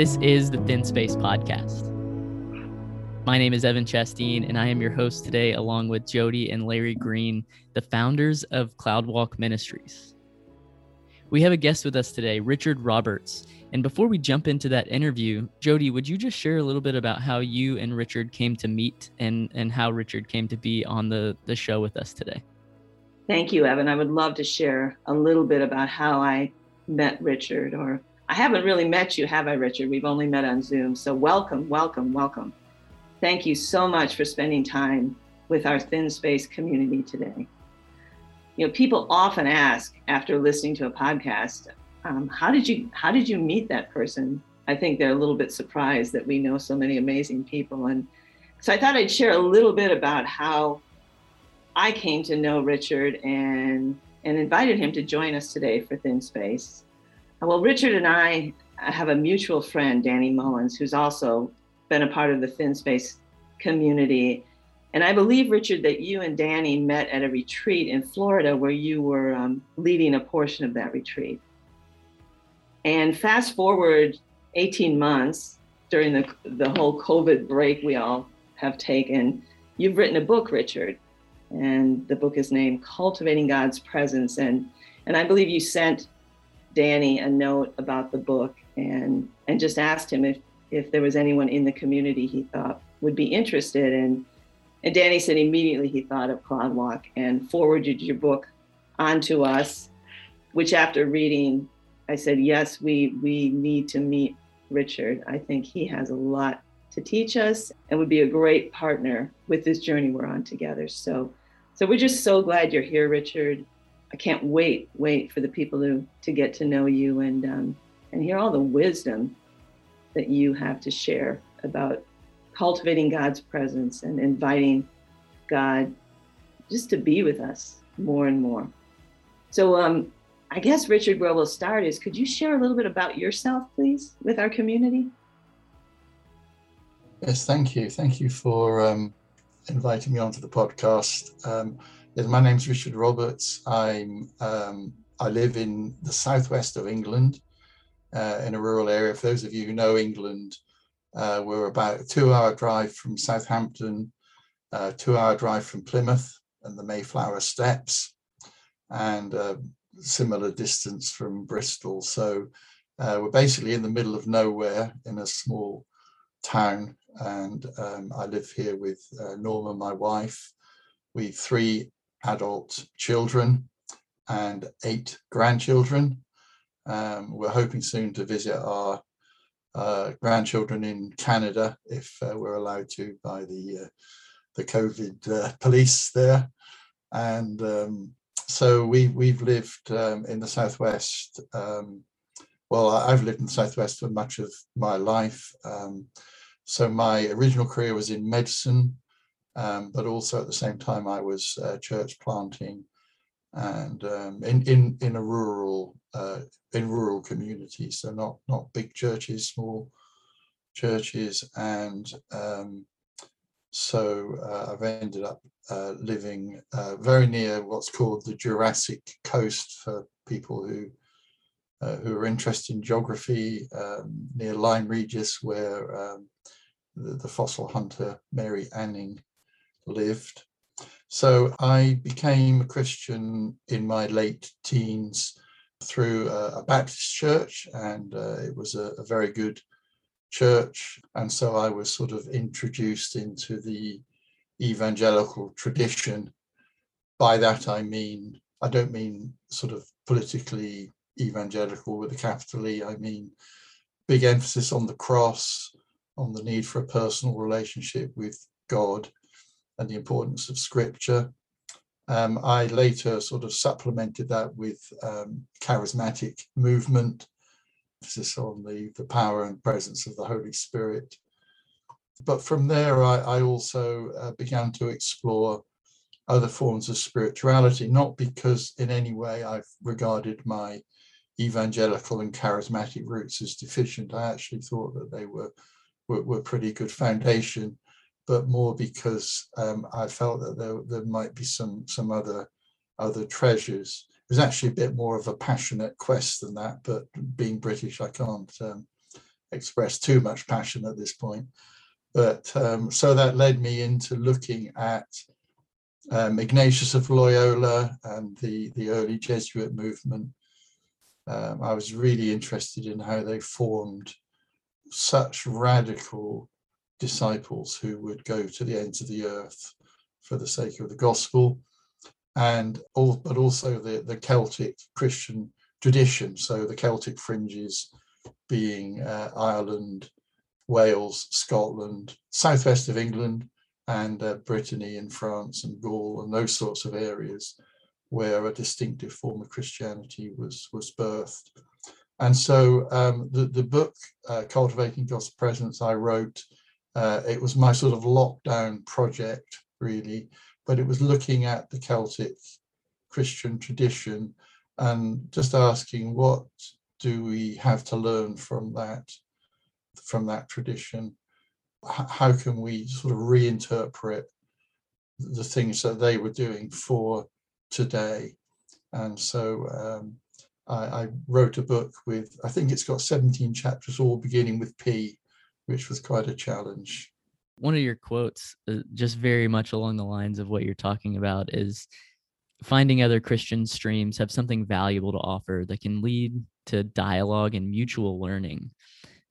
This is the Thin Space Podcast. My name is Evan Chasteen, and I am your host today, along with Jody and Larry Green, the founders of Cloudwalk Ministries. We have a guest with us today, Richard Roberts. And before we jump into that interview, Jody, would you just share a little bit about how you and Richard came to meet and, and how Richard came to be on the, the show with us today? Thank you, Evan. I would love to share a little bit about how I met Richard, or I haven't really met you, have I, Richard? We've only met on Zoom. So welcome, welcome, welcome. Thank you so much for spending time with our Thin Space community today you know, people often ask after listening to a podcast, um, how did you how did you meet that person? I think they're a little bit surprised that we know so many amazing people, and so I thought I'd share a little bit about how I came to know Richard and and invited him to join us today for Thin Space. Well, Richard and I have a mutual friend, Danny Mullins, who's also been a part of the Thin Space community and I believe, Richard, that you and Danny met at a retreat in Florida where you were um, leading a portion of that retreat. And fast forward 18 months during the, the whole COVID break we all have taken, you've written a book, Richard. And the book is named Cultivating God's Presence. And, and I believe you sent Danny a note about the book and, and just asked him if, if there was anyone in the community he thought would be interested in and Danny said immediately he thought of Cloudwalk and forwarded your book onto us, which after reading, I said, yes, we, we need to meet Richard. I think he has a lot to teach us and would be a great partner with this journey we're on together. So, so we're just so glad you're here, Richard. I can't wait, wait for the people to, to get to know you and, um, and hear all the wisdom that you have to share about cultivating God's presence and inviting God just to be with us more and more. So, um, I guess, Richard, where we'll start is could you share a little bit about yourself, please, with our community? Yes, thank you. Thank you for um, inviting me onto the podcast. Um, yes, my name's Richard Roberts. I'm um, I live in the southwest of England, uh, in a rural area. For those of you who know England, uh, we're about a two hour drive from Southampton, uh, two hour drive from Plymouth and the Mayflower Steps, and a similar distance from Bristol. So uh, we're basically in the middle of nowhere in a small town. And um, I live here with uh, Norma, my wife. We three adult children and eight grandchildren. Um, we're hoping soon to visit our uh, grandchildren in Canada if uh, we're allowed to by the uh, the COVID uh, police there, and um, so we we've lived um, in the southwest. Um, well, I've lived in the southwest for much of my life. Um, so my original career was in medicine, um, but also at the same time I was uh, church planting and um, in in in a rural uh, in rural communities, so not not big churches, small churches, and um, so uh, I've ended up uh, living uh, very near what's called the Jurassic Coast for people who uh, who are interested in geography, um, near Lyme Regis, where um, the, the fossil hunter Mary Anning lived. So I became a Christian in my late teens through a, Baptist church, and uh, it was a, a, very good church. And so I was sort of introduced into the evangelical tradition. By that I mean, I don't mean sort of politically evangelical with a capital E, I mean big emphasis on the cross, on the need for a personal relationship with God and the importance of scripture. Um, I later sort of supplemented that with um, charismatic movement, emphasis on the, the power and presence of the Holy Spirit. But from there, I, I also uh, began to explore other forms of spirituality, not because in any way I've regarded my evangelical and charismatic roots as deficient. I actually thought that they were, were, were pretty good foundation but more because um, I felt that there, there might be some some other other treasures. It was actually a bit more of a passionate quest than that, but being British, I can't um, express too much passion at this point. But um, so that led me into looking at um, Ignatius of Loyola and the, the early Jesuit movement. Um, I was really interested in how they formed such radical disciples who would go to the ends of the earth for the sake of the gospel and all but also the, the Celtic Christian tradition. So the Celtic fringes being uh, Ireland, Wales, Scotland, southwest of England, and uh, Brittany and France and Gaul and those sorts of areas where a distinctive form of Christianity was was birthed. And so um, the, the book, uh, Cultivating God's Presence, I wrote, uh, it was my sort of lockdown project, really, but it was looking at the Celtic Christian tradition and just asking what do we have to learn from that from that tradition? How can we sort of reinterpret the things that they were doing for today? And so um, I, I, wrote a book with i think it's got 17 chapters all beginning with p which was quite a challenge one of your quotes, uh, just very much along the lines of what you're talking about, is finding other Christian streams have something valuable to offer that can lead to dialogue and mutual learning.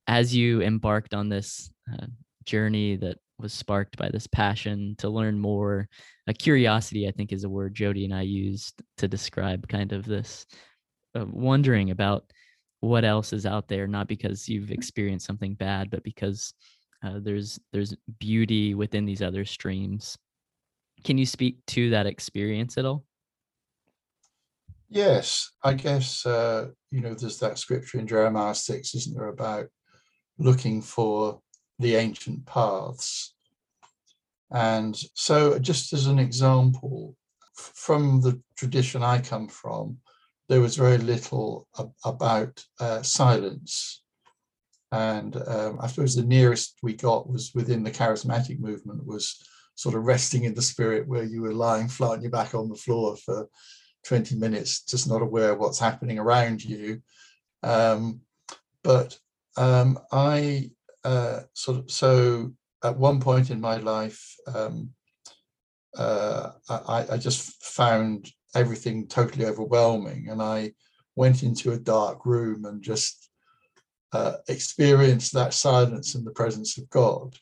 As you embarked on this uh, journey that was sparked by this passion to learn more, a curiosity, I think, is a word Jody and I used to describe kind of this uh, wondering about what else is out there, not because you've experienced something bad, but because uh, there's there's beauty within these other streams. Can you speak to that experience at all? Yes, I guess uh, you know there's that scripture in Jeremiah six, isn't there, about looking for the ancient paths. And so, just as an example, from the tradition I come from, there was very little about uh, silence and um, I suppose the nearest we got was within the charismatic movement was sort of resting in the spirit where you were lying flat on your back on the floor for 20 minutes, just not aware of what's happening around you. Um, but um, I uh, sort of, so at one point in my life, um, uh, I, I just found everything totally overwhelming. And I went into a dark room and just uh, experience that silence in the presence of God.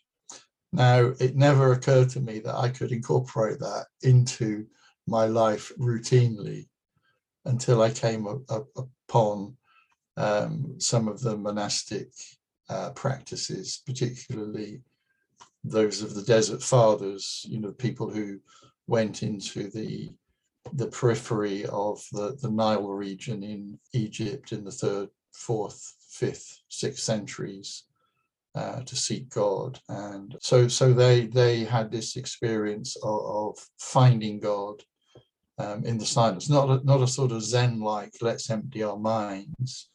Now, it never occurred to me that I could incorporate that into my life routinely until I came up, up, upon um, some of the monastic uh, practices, particularly those of the Desert Fathers, you know, people who went into the the periphery of the, the Nile region in Egypt in the third, fourth, fifth, sixth centuries uh, to seek God, and so so they they had this experience of, of finding God um, in the silence, not a, not a sort of Zen like let's empty our minds,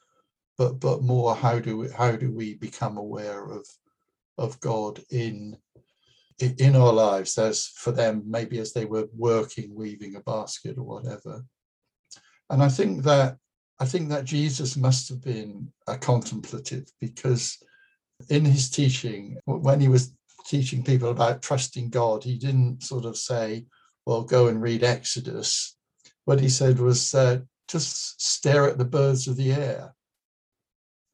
but but more how do we how do we become aware of of God in in our lives as for them maybe as they were working weaving a basket or whatever and i think that I think that Jesus must have been a contemplative because in his teaching, when he was teaching people about trusting God, he didn't sort of say, well, go and read Exodus. What he said was, uh, just stare at the birds of the air.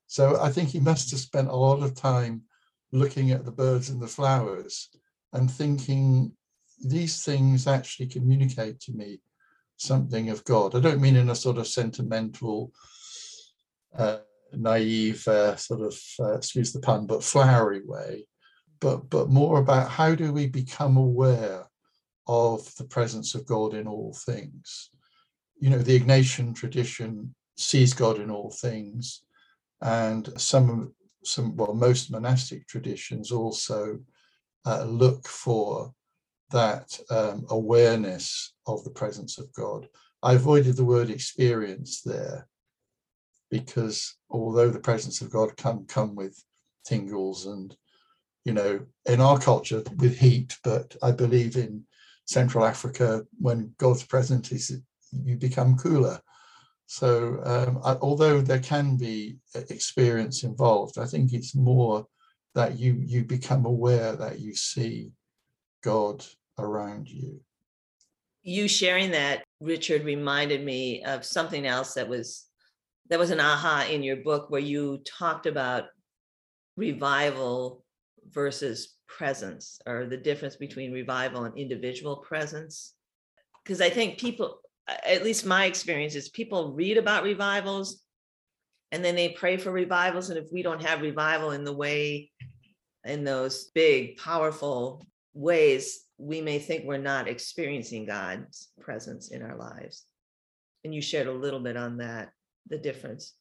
So I think he must have spent a lot of time looking at the birds and the flowers and thinking, these things actually communicate to me something of God. I don't mean in a sort of sentimental, uh, naive, uh, sort of, uh, excuse the pun, but flowery way, but, but more about how do we become aware of the presence of God in all things. You know, the Ignatian tradition sees God in all things, and some, some well, most monastic traditions also uh, look for that um, awareness of the presence of God. I avoided the word experience there because although the presence of God can come with tingles and you know in our culture with heat, but I believe in Central Africa when God's present is you become cooler. So, um, I, although there can be experience involved, I think it's more that you you become aware that you see God around you. You sharing that, Richard, reminded me of something else that was that was an aha in your book where you talked about revival versus presence or the difference between revival and individual presence because i think people at least my experience is people read about revivals and then they pray for revivals and if we don't have revival in the way in those big powerful ways we may think we're not experiencing god's presence in our lives. And you shared a little bit on that the difference.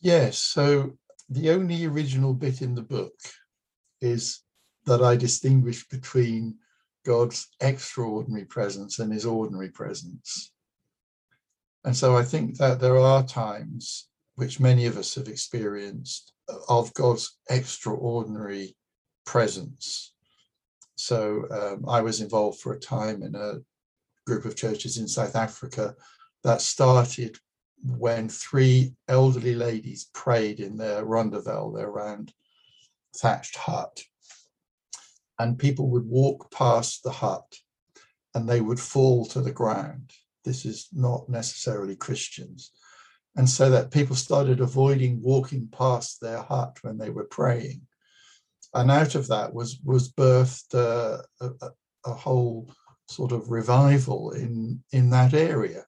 Yes so the only original bit in the book is that i distinguish between god's extraordinary presence and his ordinary presence. And so i think that there are times which many of us have experienced of God's extraordinary presence. So um, I was involved for a time in a group of churches in South Africa that started when three elderly ladies prayed in their rondavel, their round thatched hut. And people would walk past the hut and they would fall to the ground. This is not necessarily Christians and so that people started avoiding walking past their hut when they were praying. And out of that was was birthed uh, a, a, whole sort of revival in in that area.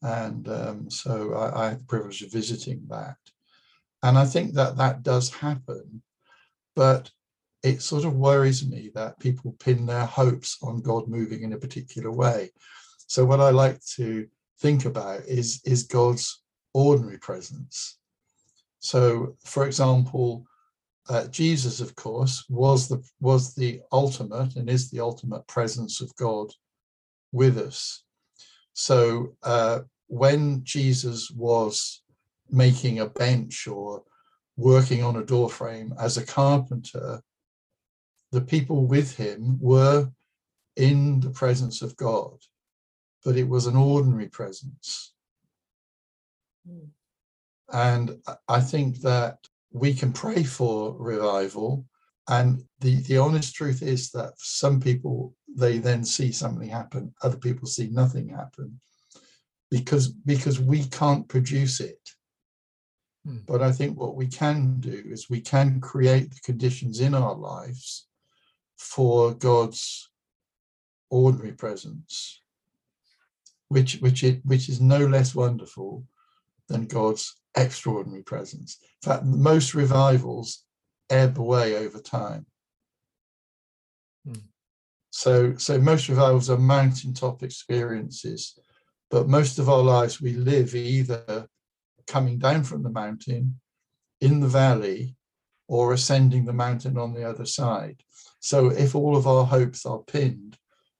And um, so I, I had the privilege of visiting that. And I think that that does happen, but it sort of worries me that people pin their hopes on God moving in a particular way. So what I like to think about is is God's ordinary presence. So, for example, uh, Jesus, of course, was the was the ultimate and is the ultimate presence of God with us. So, uh, when Jesus was making a bench or working on a door frame as a carpenter, the people with him were in the presence of God, but it was an ordinary presence. Mm. And I think that we can pray for revival. And the, the honest truth is that some people, they then see something happen, other people see nothing happen because, because we can't produce it. Hmm. But I think what we can do is we can create the conditions in our lives for God's ordinary presence, which which it which is no less wonderful than God's extraordinary presence. In fact, most revivals ebb away over time. Hmm. So, so most revivals are mountaintop experiences, but most of our lives we live either coming down from the mountain, in the valley, or ascending the mountain on the other side. So, if all of our hopes are pinned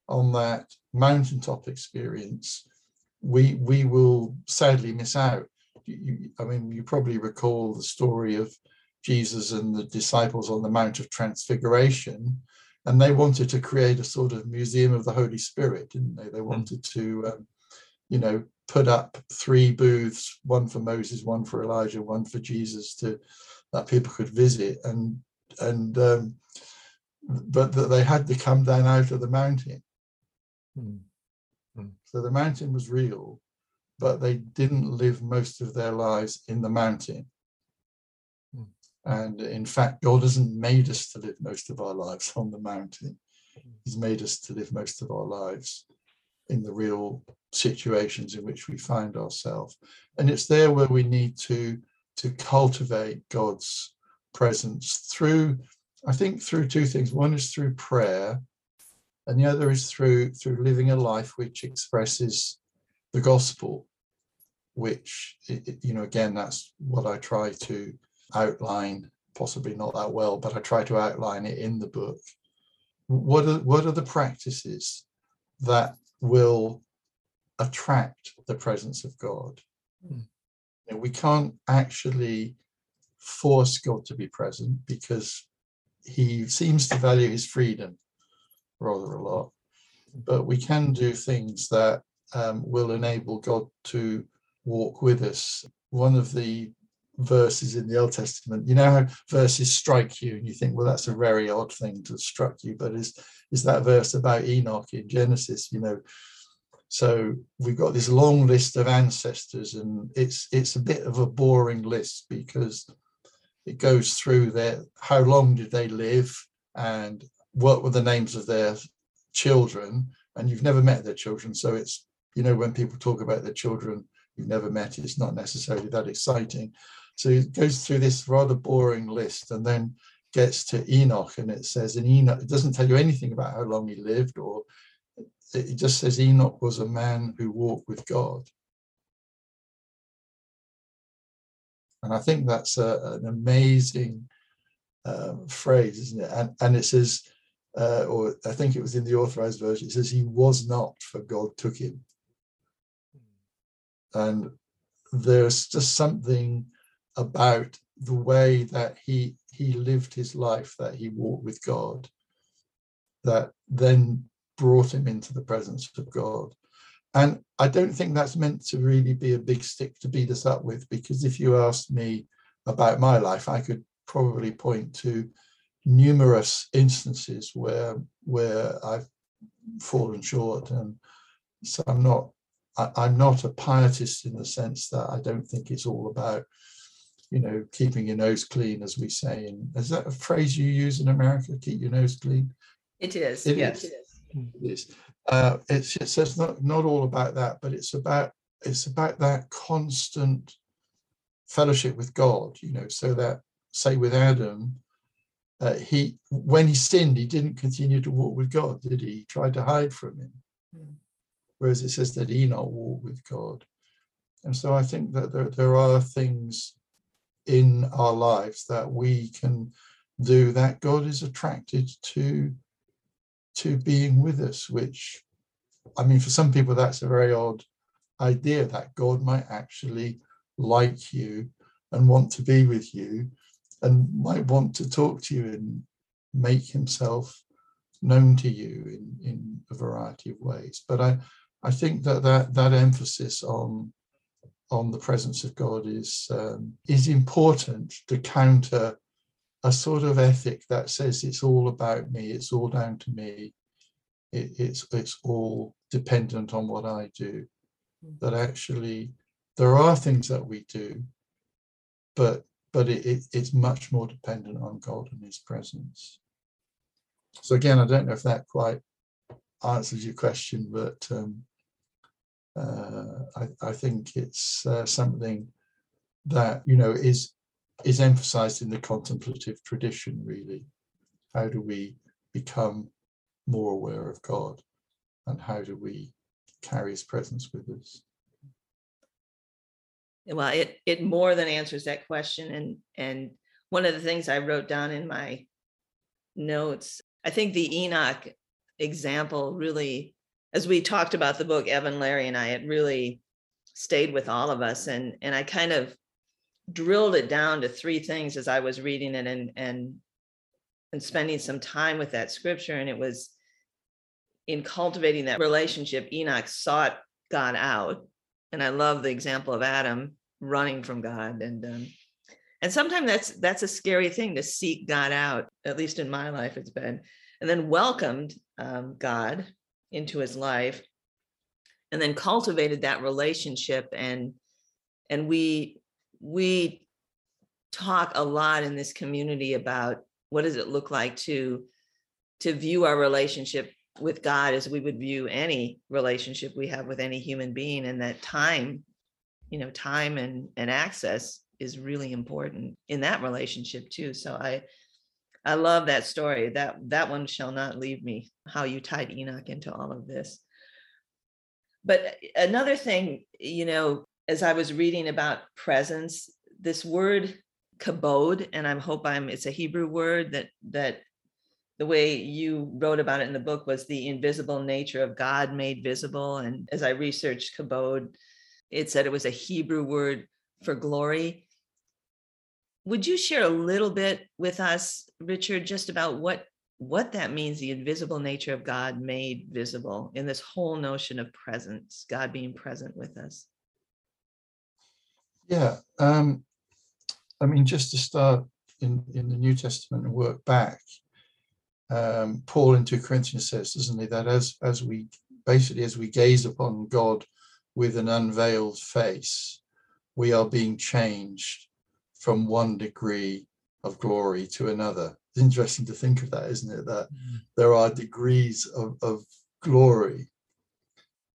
on that mountaintop experience, we we will sadly miss out you, I mean, you probably recall the story of Jesus and the disciples on the Mount of Transfiguration, and they wanted to create a sort of museum of the Holy Spirit, didn't they? They hmm. wanted to, um, you know, put up three booths, one for Moses, one for Elijah, one for Jesus, to that people could visit, and and um, but that they had to come down out of the mountain. Mm. So the mountain was real, but they didn't live most of their lives in the mountain. Hmm. And in fact, God hasn't made us to live most of our lives on the mountain. He's made us to live most of our lives in the real situations in which we find ourselves. And it's there where we need to, to cultivate God's presence through, I think, through two things. One is through prayer, and the other is through through living a life which expresses the gospel, which, you know, again, that's what I try to outline, possibly not that well, but I try to outline it in the book. What are, what are the practices that will attract the presence of God? Mm. We can't actually force God to be present because he seems to value his freedom rather a lot. But we can do things that um, will enable God to walk with us. One of the verses in the Old Testament, you know how verses strike you and you think, well, that's a very odd thing to struck you, but is is that verse about Enoch in Genesis, you know. So we've got this long list of ancestors, and it's it's a bit of a boring list because it goes through their how long did they live and what were the names of their children, and you've never met their children, so it's you know when people talk about their children you've never met, it's not necessarily that exciting. So it goes through this rather boring list and then gets to Enoch and it says in Enoch, it doesn't tell you anything about how long he lived or it just says Enoch was a man who walked with God. And I think that's a, an amazing uh, phrase, isn't it? And, and it says, uh, or I think it was in the authorized version, it says, he was not, for God took him. And there's just something about the way that he he lived his life, that he walked with God, that then brought him into the presence of God. And I don't think that's meant to really be a big stick to beat us up with, because if you asked me about my life, I could probably point to numerous instances where where I've fallen short. And so I'm not I, am not a pietist in the sense that I don't think it's all about you know, keeping your nose clean, as we say. And is that a phrase you use in America? Keep your nose clean. It is. It yes. Is. It is. Uh, it's, it says not not all about that, but it's about it's about that constant fellowship with God. You know, so that say with Adam, uh, he when he sinned, he didn't continue to walk with God, did he? He tried to hide from him. Mm. Whereas it says that Enoch walked with God. And so I think that there, there are things in our lives that we can do that God is attracted to to being with us, which I mean, for some people, that's a very odd idea that God might actually like you and want to be with you and might want to talk to you and make himself known to you in, in a variety of ways. But I, I think that, that that emphasis on on the presence of God is um, is important to counter a sort of ethic that says it's all about me, it's all down to me, it, it's it's all dependent on what I do. That actually there are things that we do, but but it, it, it's much more dependent on God and His presence. So again, I don't know if that quite answers your question, but um, I, I, think it's uh, something that you know is is emphasized in the contemplative tradition. Really, how do we become more aware of God, and how do we carry His presence with us? Well, it it more than answers that question, and and one of the things I wrote down in my notes, I think the Enoch example really as we talked about the book, Evan, Larry, and I, it really stayed with all of us. And and I kind of drilled it down to three things as I was reading it and and and spending some time with that scripture. And it was in cultivating that relationship, Enoch sought God out. And I love the example of Adam running from God. And um, and sometimes that's that's a scary thing to seek God out, at least in my life, it's been. And then welcomed um, God into his life and then cultivated that relationship. And and we we talk a lot in this community about what does it look like to to view our relationship with God as we would view any relationship we have with any human being and that time you know time and and access is really important in that relationship too. So i I love that story. That that one shall not leave me. How you tied Enoch into all of this. But eh, another thing, you know, as I was reading about presence, this word kabod, and I hope I'm it's a Hebrew word that that the way you wrote about it in the book was the invisible nature of God made visible. And as I researched kabod, it said it was a Hebrew word for glory would you share a little bit with us, Richard, just about what what that means, the invisible nature of God made visible in this whole notion of presence, God being present with us? Yeah, um, I mean, just to start in, in the New Testament and work back, um, Paul in 2 Corinthians says, doesn't he, that as as we basically as we gaze upon God with an unveiled face, we are being changed from one degree of glory to another. It's interesting to think of that, isn't it? That mm. there are degrees of, of glory.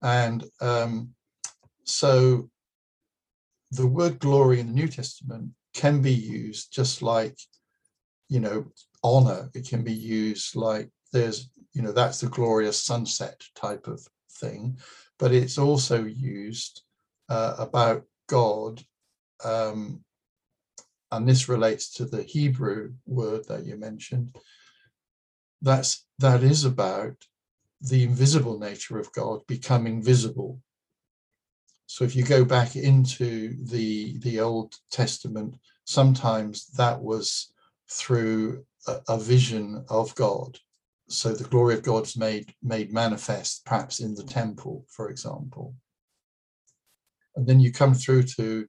And um, so the word glory in the New Testament can be used just like, you know, honor. It can be used like there's, you know, that's the glorious sunset type of thing. But it's also used uh, about God. Um, and this relates to the Hebrew word that you mentioned. That's that is about the invisible nature of God becoming visible so if you go back into the the Old Testament, sometimes that was through a, a vision of God. So the glory of God's made made manifest, perhaps in the temple, for example. And then you come through to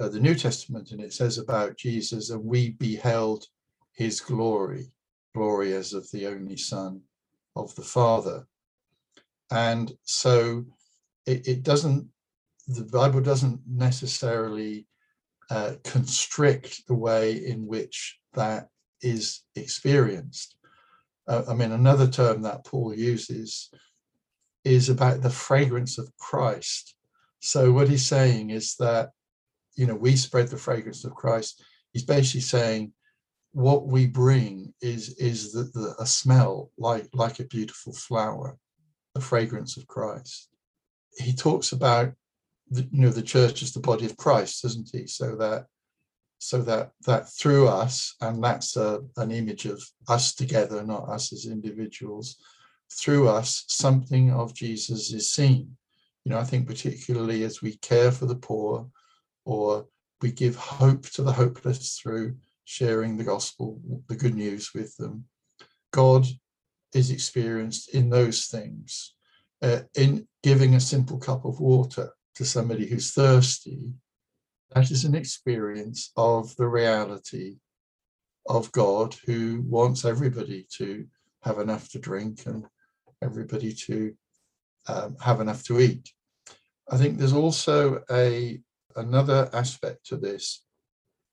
uh, the New Testament, and it says about Jesus, and we beheld his glory, glory as of the only Son of the Father. And so it, it doesn't the Bible doesn't necessarily uh, constrict the way in which that is experienced. Uh, I mean, another term that Paul uses is about the fragrance of Christ. So, what he's saying is that, you know, we spread the fragrance of Christ. He's basically saying what we bring is is the, the, a smell like like a beautiful flower, the fragrance of Christ. He talks about the, you know the church is the body of Christ, isn't he? So that so that that through us, and that's a, an image of us together, not us as individuals. Through us, something of Jesus is seen. You know, I think particularly as we care for the poor, or we give hope to the hopeless through sharing the gospel, the good news with them. God is experienced in those things, uh, in giving a simple cup of water to somebody who's thirsty, that is an experience of the reality of God who wants everybody to have enough to drink and everybody to um, have enough to eat. I think there's also a another aspect to this,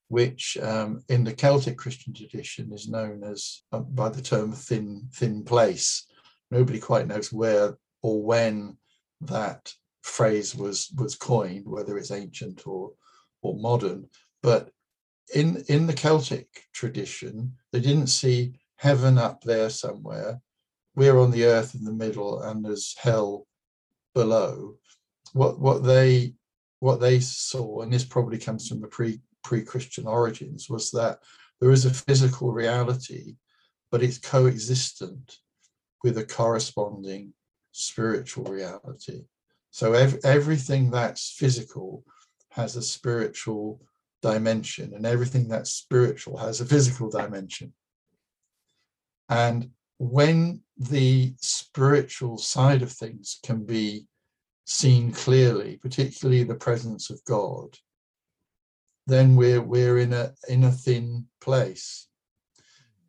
which um, in the Celtic Christian tradition is known as uh, by the term thin thin place. Nobody quite knows where or when that phrase was was coined, whether it's ancient or or modern. But in in the Celtic tradition, they didn't see heaven up there somewhere. We're on the earth in the middle, and there's hell below. What what they what they saw, and this probably comes from the pre pre Christian origins, was that there is a physical reality, but it's coexistent with a corresponding spiritual reality. So ev- everything that's physical has a spiritual dimension, and everything that's spiritual has a physical dimension. And when the spiritual side of things can be seen clearly, particularly the presence of God, then we're we're in a in a thin place.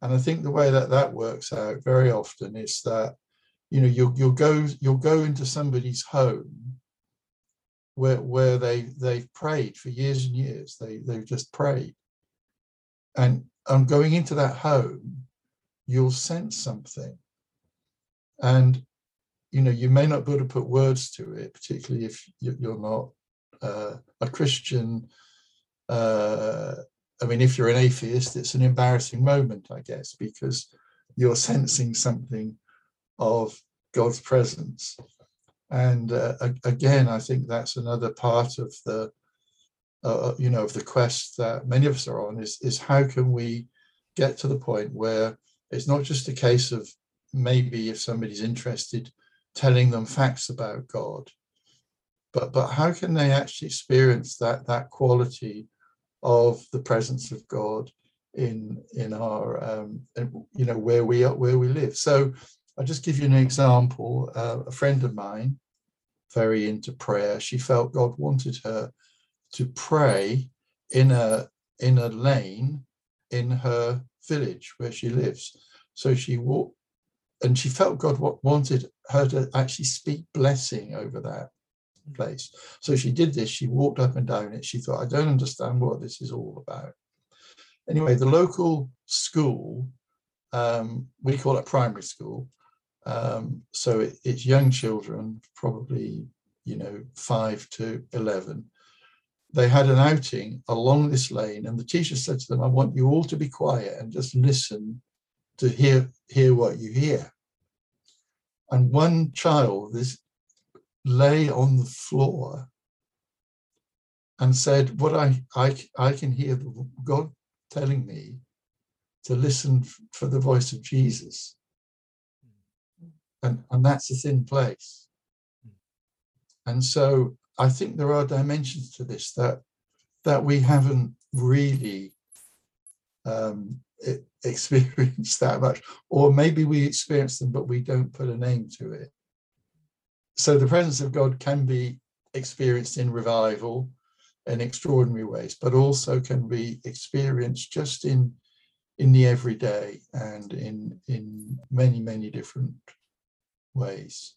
And I think the way that that works out very often is that you know you'll you'll go you'll go into somebody's home where where they they've prayed for years and years. They they've just prayed. And and going into that home you'll sense something. And you know you may not be able to put words to it particularly if you're not uh, a christian uh, i mean if you're an atheist it's an embarrassing moment i guess because you're sensing something of God's presence. And uh, again, I think that's another part of the, uh, uh, you know, of the quest that many of us are on is, is how can we get to the point where it's not just a case of maybe if somebody's interested, telling them facts about God, but but how can they actually experience that that quality of the presence of God in in our um, you know where we are where we live. So I'll just give you an example. Uh, a friend of mine, very into prayer, she felt God wanted her to pray in a in a lane in her village where she lives. So she walked, and she felt God wanted her to actually speak blessing over that place. So she did this. She walked up and down it. She thought, I don't understand what this is all about. Anyway, the local school, um, we call it primary school. Um, so it, it's young children, probably, you know, five to 11. They had an outing along this lane, and the teacher said to them, I want you all to be quiet and just listen to hear, hear what you hear. And one child, this lay on the floor and said, What I, I, I can hear God telling me to listen for the voice of Jesus. And, and that's a thin place. And so I think there are dimensions to this that that we haven't really um, experienced that much, or maybe we experience them, but we don't put a name to it so the presence of God can be experienced in revival in extraordinary ways, but also can be experienced just in in the everyday and in in many many different ways.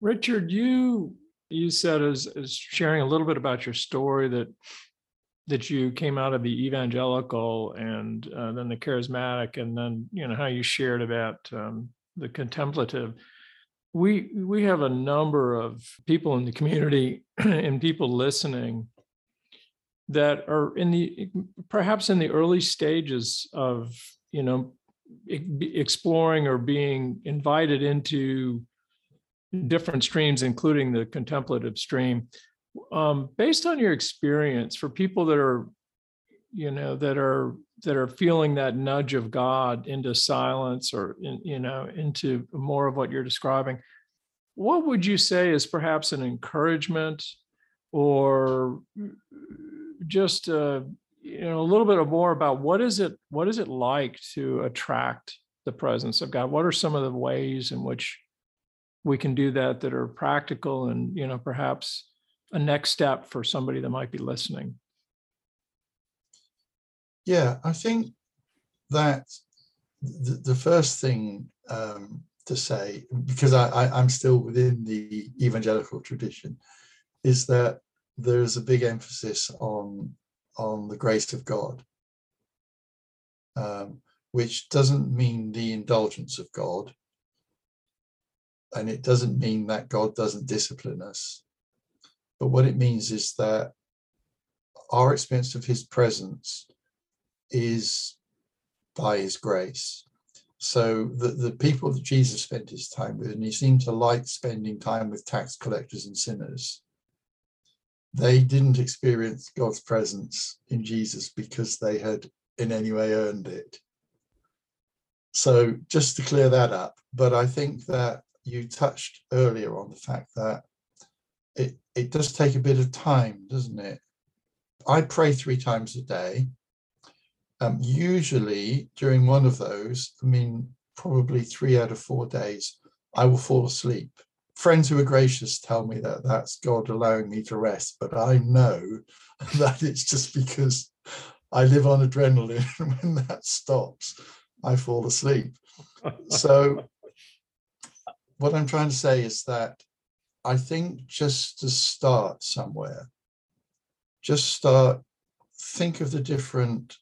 Richard, you you said as, as sharing a little bit about your story that that you came out of the evangelical and uh, then the charismatic, and then you know how you shared about um, the contemplative. We we have a number of people in the community and people listening that are in the perhaps in the early stages of you know exploring or being invited into different streams including the contemplative stream um, based on your experience for people that are you know that are that are feeling that nudge of God into silence or in, you know into more of what you're describing, what would you say is perhaps an encouragement or just uh, you know a little bit more about what is it what is it like to attract the presence of God? What are some of the ways in which we can do that that are practical and you know perhaps a next step for somebody that might be listening? Yeah, I think that the, the first thing um, to say, because I, I'm still within the evangelical tradition, is that there's a big emphasis on on the grace of God, um, which doesn't mean the indulgence of God, and it doesn't mean that God doesn't discipline us. But what it means is that our experience of His presence is by his grace. So the, the people that Jesus spent his time with, and he seemed to like spending time with tax collectors and sinners, they didn't experience God's presence in Jesus because they had in any way earned it. So just to clear that up, but I think that you touched earlier on the fact that it, it does take a bit of time, doesn't it? I pray three times a day um, usually during one of those, I mean, probably three out of four days, I will fall asleep. Friends who are gracious tell me that that's God allowing me to rest, but I know that it's just because I live on adrenaline. And when that stops, I fall asleep. So, what I'm trying to say is that I think just to start somewhere, just start, think of the different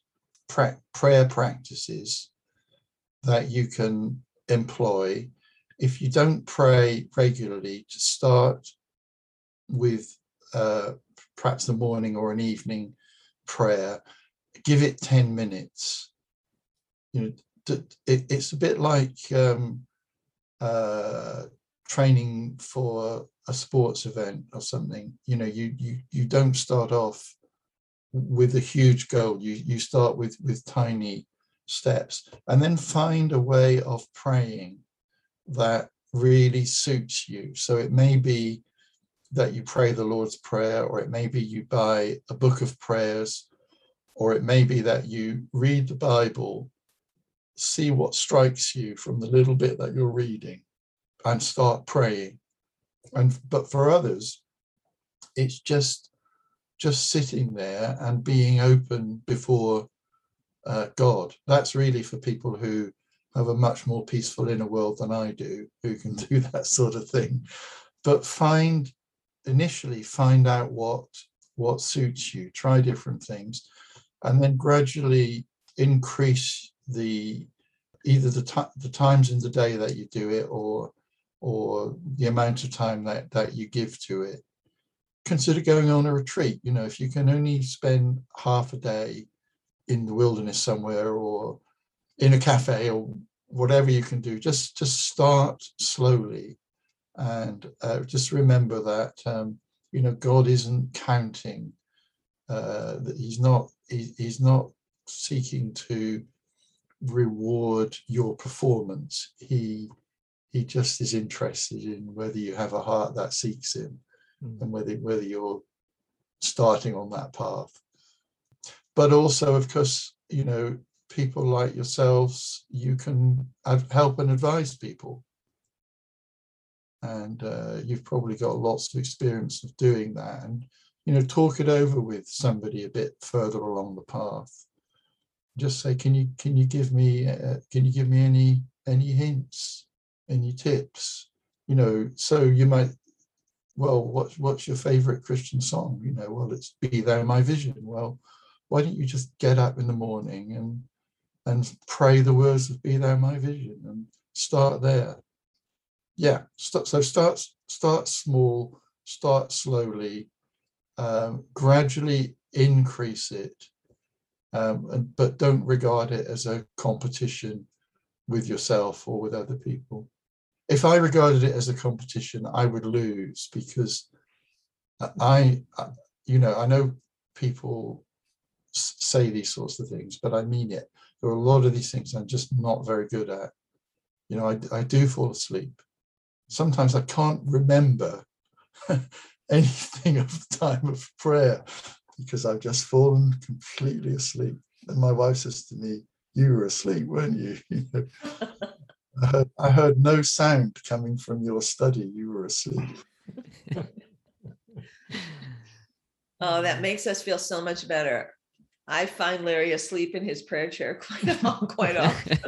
pra- prayer practices that you can employ. If you don't pray regularly, to start with uh, perhaps the morning or an evening prayer, give it 10 minutes. You know, it, it's a bit like um, uh, training for a sports event or something. You know, you you you don't start off with a huge goal. You you start with with tiny steps, and then find a way of praying that really suits you. So it may be that you pray the Lord's Prayer, or it may be you buy a book of prayers, or it may be that you read the Bible, see what strikes you from the little bit that you're reading, and start praying. And but for others, it's just just sitting there and being open before uh, God. That's really for people who have a much more peaceful inner world than I do, who can do that sort of thing. But find initially find out what what suits you, try different things, and then gradually increase the either the, t- the times in the day that you do it or or the amount of time that, that you give to it. Consider going on a retreat. You know, if you can only spend half a day in the wilderness somewhere or in a cafe or whatever you can do, just just start slowly, and uh, just remember that um, you know God isn't counting. Uh, that He's not he, He's not seeking to reward your performance. He he just is interested in whether you have a heart that seeks him mm. and whether whether you're starting on that path. But also, of course, you know, people like yourselves, you can help and advise people. And uh, you've probably got lots of experience of doing that. And, you know, talk it over with somebody a bit further along the path. Just say, can you can you give me uh, can you give me any any hints? Any tips? You know so you might well what, what's your favorite christian song? You know well it's Be Thou My Vision. Well why don't you just get up in the morning and and pray the words of Be Thou My Vision and start there. Yeah so start start small start slowly um, gradually increase it um, and, but don't regard it as a competition with yourself or with other people if I regarded it as a competition, I would lose because I, you know, I know people say these sorts of things, but I mean it. There are a lot of these things I'm just not very good at. You know, I, I do fall asleep. Sometimes I can't remember anything of the time of prayer because I've just fallen completely asleep. And my wife says to me, You were asleep, weren't you? I heard, I heard no sound coming from your study. You were asleep. oh, that makes us feel so much better. I find Larry asleep in his prayer chair quite, often. quite often.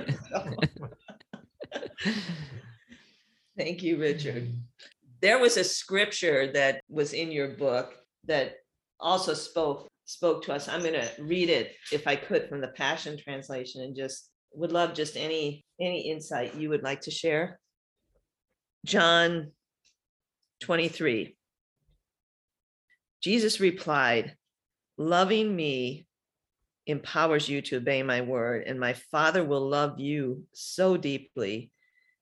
Thank you, Richard. There was a scripture that was in your book that also spoke spoke to us. I'm going to read it if I could from the Passion Translation and just would love just any any insight you would like to share. John 23. Jesus replied, Loving me empowers you to obey my word, and my Father will love you so deeply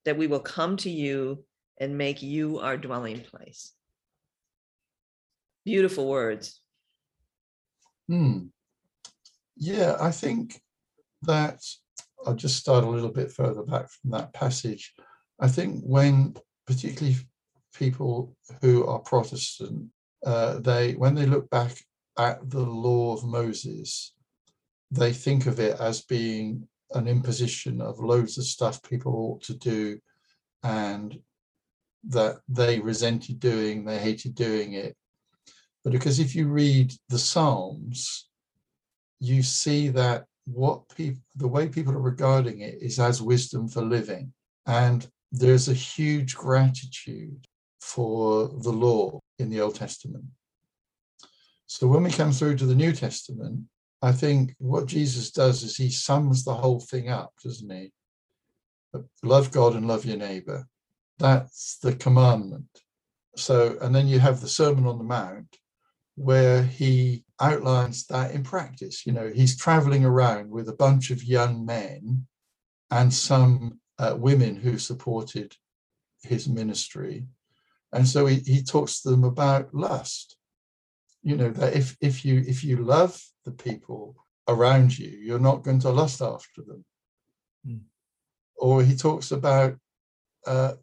that we will come to you and make you our dwelling place. Beautiful words. Hmm. Yeah, I think that I'll just start a little bit further back from that passage. I think when, particularly people who are Protestant, uh, they when they look back at the law of Moses, they think of it as being an imposition of loads of stuff people ought to do, and that they resented doing, they hated doing it. But because if you read the Psalms, you see that what people the way people are regarding it is as wisdom for living. And there's a huge gratitude for the law in the old testament. So when we come through to the new testament i think what jesus does is he sums the whole thing up doesn't he? Love god and love your neighbor. That's the commandment. So and then you have the sermon on the mount where he outlines that in practice. You know, he's traveling around with a bunch of young men and some uh, women who supported his ministry. And so he, he talks to them about lust. You know, that if, if you if you love the people around you, you're not going to lust after them. Mm. Or he talks about uh,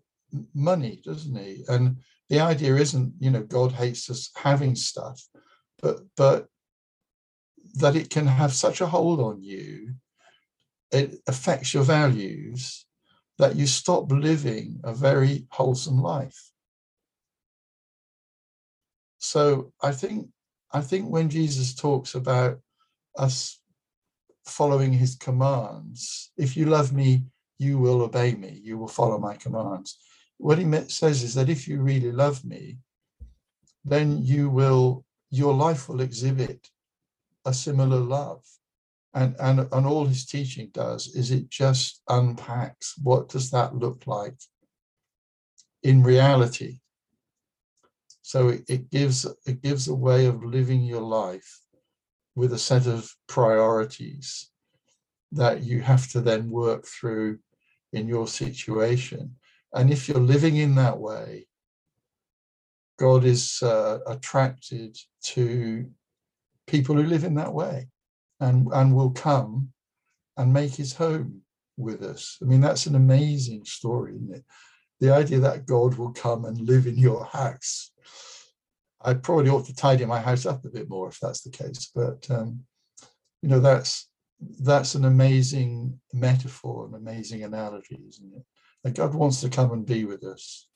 money, doesn't he? And the idea isn't, you know, God hates us having stuff, but but that it can have such a hold on you, it affects your values that you stop living a very wholesome life. So I think I think when Jesus talks about us following his commands, if you love me, you will obey me, you will follow my commands. What he says is that if you really love me, then you will, your life will exhibit a similar love. And, and, and all his teaching does is it just unpacks what does that look like in reality. So it, it gives it gives a way of living your life with a set of priorities that you have to then work through in your situation. And if you're living in that way, God is uh, attracted to people who live in that way and, and will come and make his home with us. I mean, that's an amazing story, isn't it? The idea that God will come and live in your house. I probably ought to tidy my house up a bit more if that's the case, but um, you know, that's that's an amazing metaphor, an amazing analogy, isn't it? God wants to come and be with us,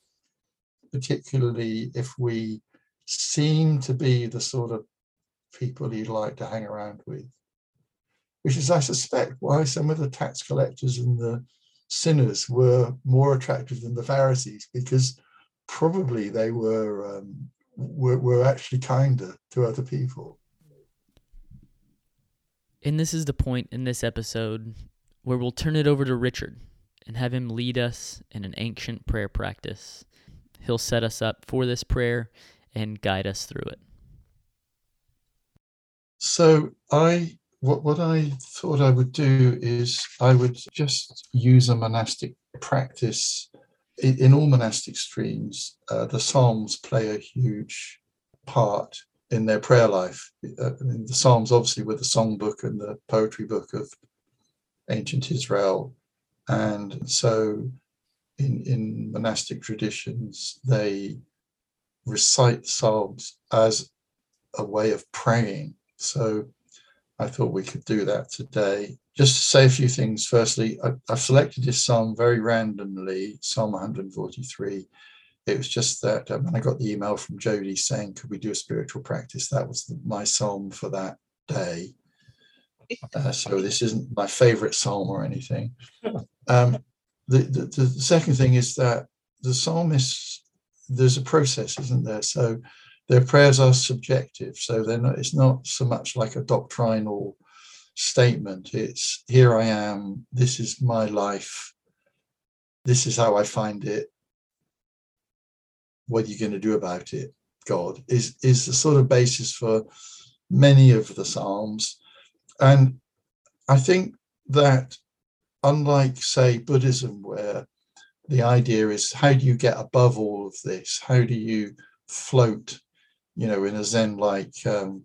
particularly if we seem to be the sort of people he'd like to hang around with. Which is, I suspect, why some of the tax collectors and the sinners were more attractive than the Pharisees, because probably they were um, were, were actually kinder to other people. And this is the point in this episode where we'll turn it over to Richard and have him lead us in an ancient prayer practice. He'll set us up for this prayer and guide us through it. So I what what I thought I would do is I would just use a monastic practice. In, in all monastic streams, uh, the Psalms play a huge part in their prayer life. Uh, the Psalms obviously were the songbook and the poetry book of ancient Israel, and so in in monastic traditions they recite Psalms as a way of praying. So I thought we could do that today. Just to say a few things. Firstly, I, have selected this psalm very randomly, Psalm 143 it was just that um, when I got the email from Jody saying, could we do a spiritual practice? That was the, my psalm for that day. Uh, so this isn't my favorite psalm or anything. Um, the, the, the second thing is that the psalmists, there's a process, isn't there? So their prayers are subjective. So they're not, it's not so much like a doctrinal statement. It's here I am, this is my life, this is how I find it, what are you going to do about it god is is the sort of basis for many of the psalms and i think that unlike say buddhism where the idea is how do you get above all of this? How do you float you know in a zen like um,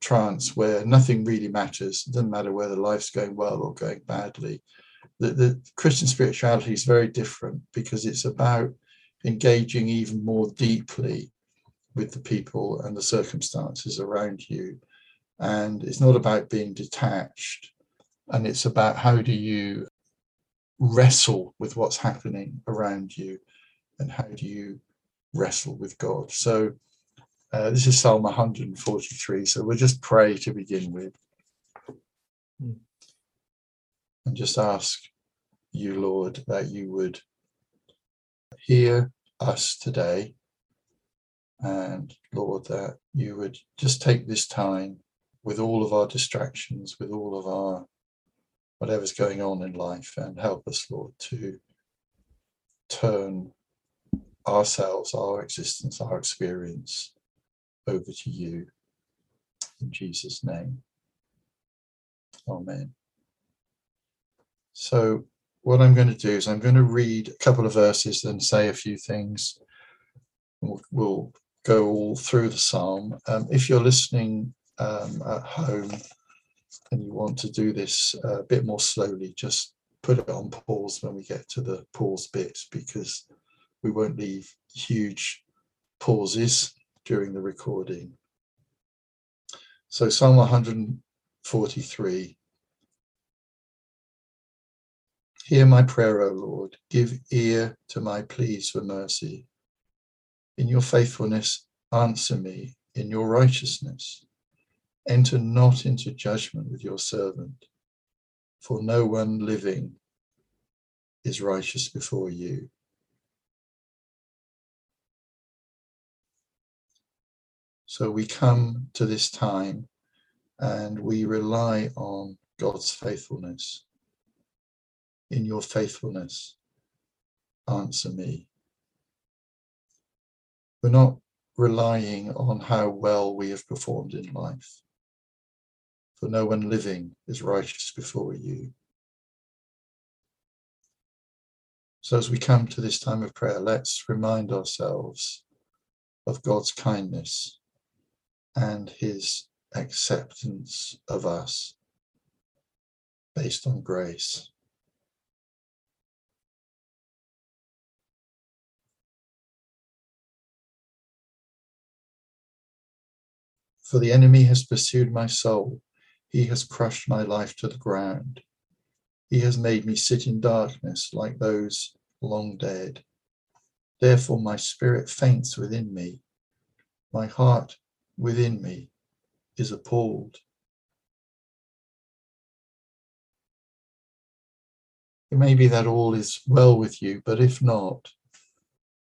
trance where nothing really matters? It doesn't matter whether life's going well or going badly. The, the christian spirituality is very different because it's about engaging even more deeply with the people and the circumstances around you. And it's not about being detached, and it's about how do you wrestle with what's happening around you and how do you wrestle with God. So, uh, this is Psalm 143. So, we'll just pray to begin with hmm. and just ask you, Lord, that you would hear us today. And Lord, that you would just take this time with all of our distractions, with all of our whatever's going on in life, and help us, Lord, to turn ourselves, our existence, our experience over to you. In Jesus' name. Amen. So what I'm going to do is I'm going to read a couple of verses and say a few things. We'll, we'll go all through the psalm. Um, if you're listening um, at home and you want to do this uh, a bit more slowly, just put it on pause when we get to the pause bit because we won't leave huge pauses during the recording. So Psalm 143 Hear my prayer, O Lord. Give ear to my pleas for mercy. In your faithfulness, answer me in your righteousness. Enter not into judgment with your servant, for no one living is righteous before you. So we come to this time and we rely on God's faithfulness. In your faithfulness, answer me. We're not relying on how well we have performed in life, for no one living is righteous before you. So, as we come to this time of prayer, let's remind ourselves of God's kindness and his acceptance of us based on grace. For the enemy has pursued my soul. He has crushed my life to the ground. He has made me sit in darkness like those long dead. Therefore, my spirit faints within me. My heart within me is appalled. It may be that all is well with you, but if not,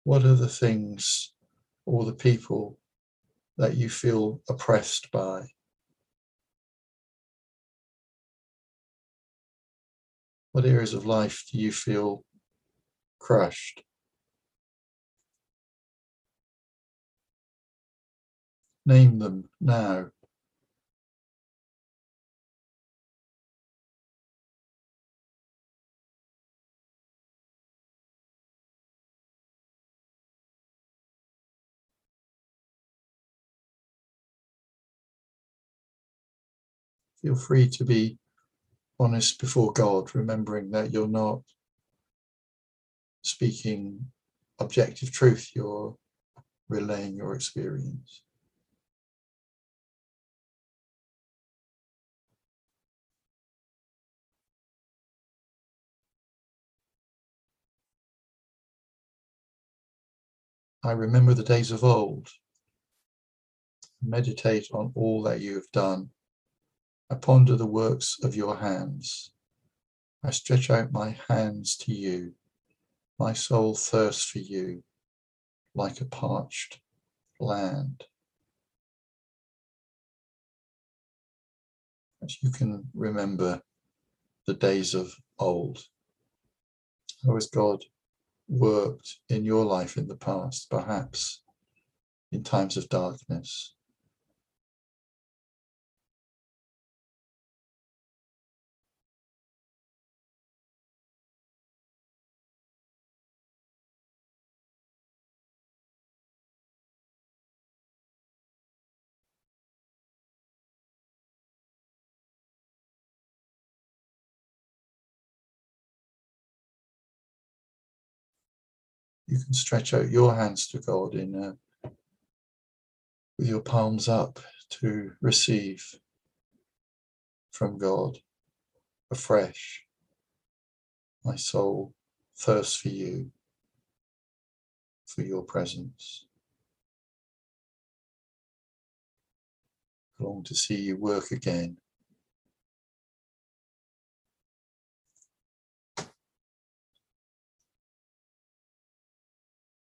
what are the things or the people that you feel oppressed by? What areas of life do you feel crushed? Name them now. Feel free to be honest before God, remembering that you're not speaking objective truth, you're relaying your experience. I remember the days of old. Meditate on all that you have done I ponder the works of your hands. I stretch out my hands to you. My soul thirsts for you like a parched land. As you can remember the days of old. How has God worked in your life in the past, perhaps in times of darkness? You can stretch out your hands to God in a, with your palms up to receive from God afresh. My soul thirsts for you, for your presence. I long to see you work again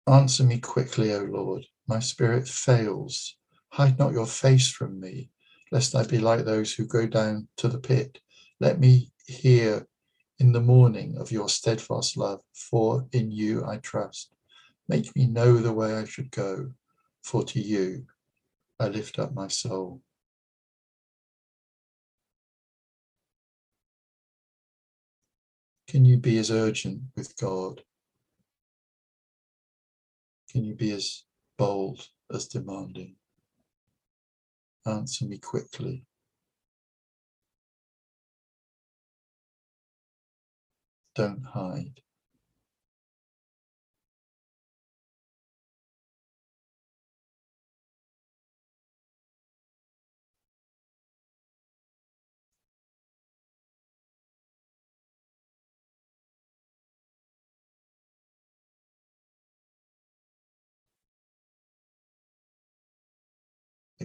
Answer me quickly, O Lord. My spirit fails. Hide not your face from me, lest I be like those who go down to the pit. Let me hear in the morning of your steadfast love, for in you I trust. Make me know the way I should go, for to you I lift up my soul. Can you be as urgent with God can you be as bold as demanding? Answer me quickly. Don't hide.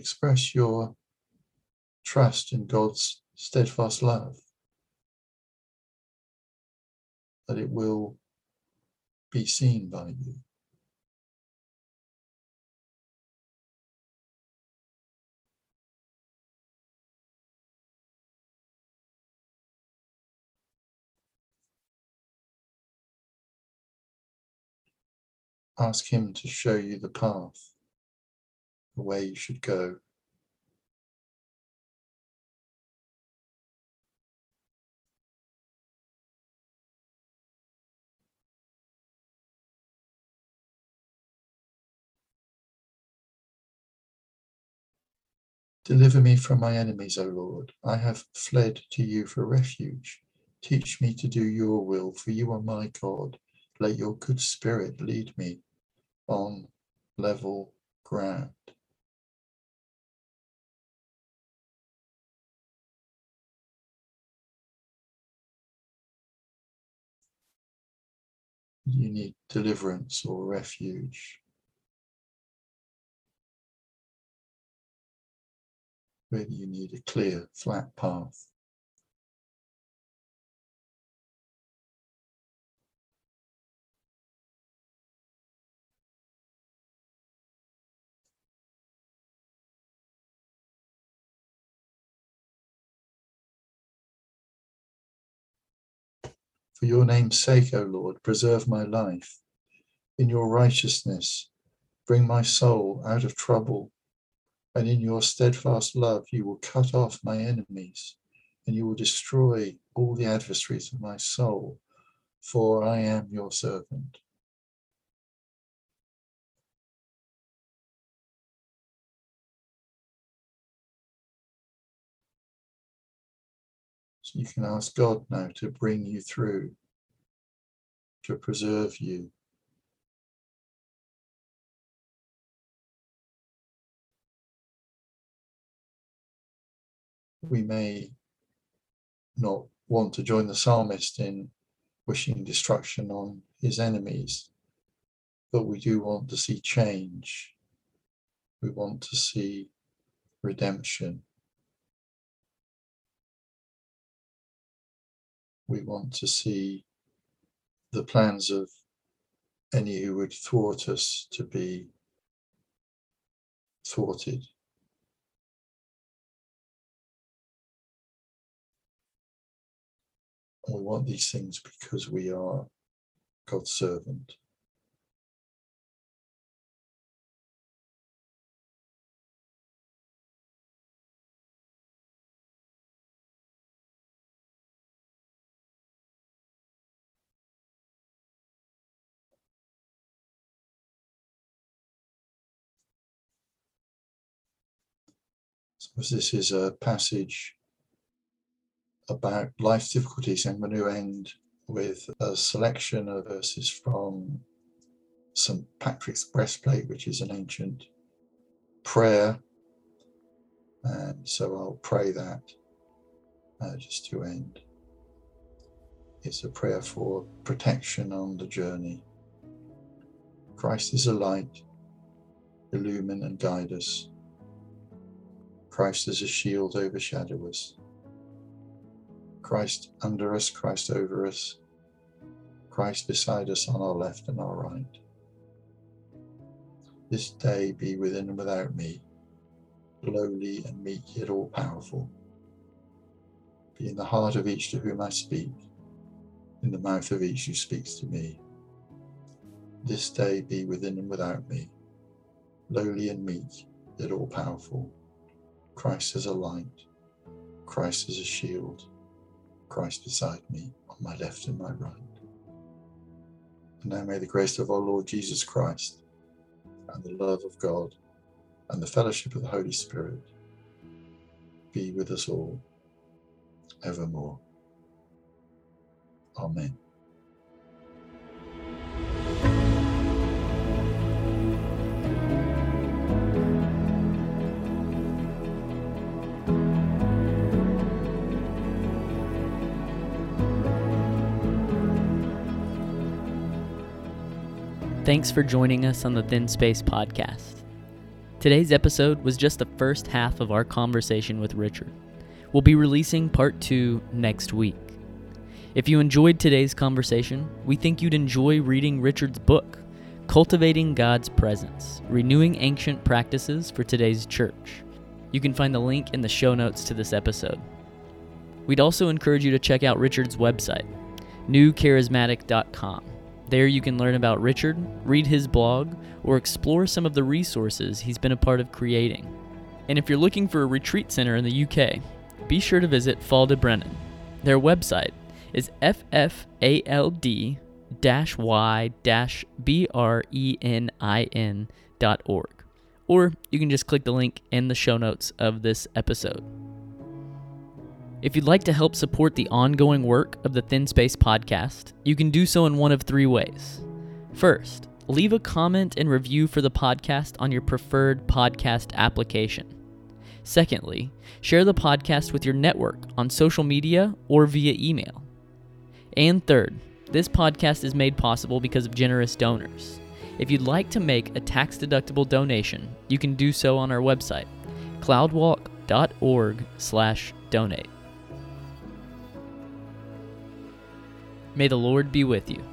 Express your trust in God's steadfast love, that it will be seen by you. Ask Him to show you the path, the way you should go. Deliver me from my enemies, O Lord. I have fled to you for refuge. Teach me to do your will, for you are my God. Let your good spirit lead me on level ground. You need deliverance or refuge. Whether you need a clear, flat path. For your name's sake, O Lord, preserve my life. In your righteousness, bring my soul out of trouble. And in your steadfast love, you will cut off my enemies, and you will destroy all the adversaries of my soul, for I am your servant. You can ask God now to bring you through, to preserve you. We may not want to join the psalmist in wishing destruction on his enemies, but we do want to see change. We want to see redemption. We want to see the plans of any who would thwart us to be thwarted. We want these things because we are God's servant. Suppose this is a passage about life's difficulties. I'm going to end with a selection of verses from St. Patrick's breastplate, which is an ancient prayer. And so I'll pray that uh, just to end. It's a prayer for protection on the journey. Christ is a light, illumine and guide us. Christ as a shield overshadow us. Christ under us, Christ over us, Christ beside us on our left and our right. This day be within and without me, lowly and meek yet all powerful. Be in the heart of each to whom I speak, in the mouth of each who speaks to me. This day be within and without me, lowly and meek yet all powerful. Christ is a light, Christ is a shield, Christ beside me on my left and my right. And now may the grace of our Lord Jesus Christ and the love of God and the fellowship of the Holy Spirit be with us all evermore. Amen. Thanks for joining us on the Thin Space Podcast. Today's episode was just the first half of our conversation with Richard. We'll be releasing part two next week. If you enjoyed today's conversation, we think you'd enjoy reading Richard's book, Cultivating God's Presence Renewing Ancient Practices for Today's Church. You can find the link in the show notes to this episode. We'd also encourage you to check out Richard's website, newcharismatic.com. There you can learn about Richard, read his blog, or explore some of the resources he's been a part of creating. And if you're looking for a retreat center in the UK, be sure to visit Ffald y Brenin. Their website is ffald y org. Or you can just click the link in the show notes of this episode. If you'd like to help support the ongoing work of the Thin Space podcast, you can do so in one of three ways. First, leave a comment and review for the podcast on your preferred podcast application. Secondly, share the podcast with your network on social media or via email. And third, this podcast is made possible because of generous donors. If you'd like to make a tax deductible donation, you can do so on our website, cloudwalk.org/donate. May the Lord be with you.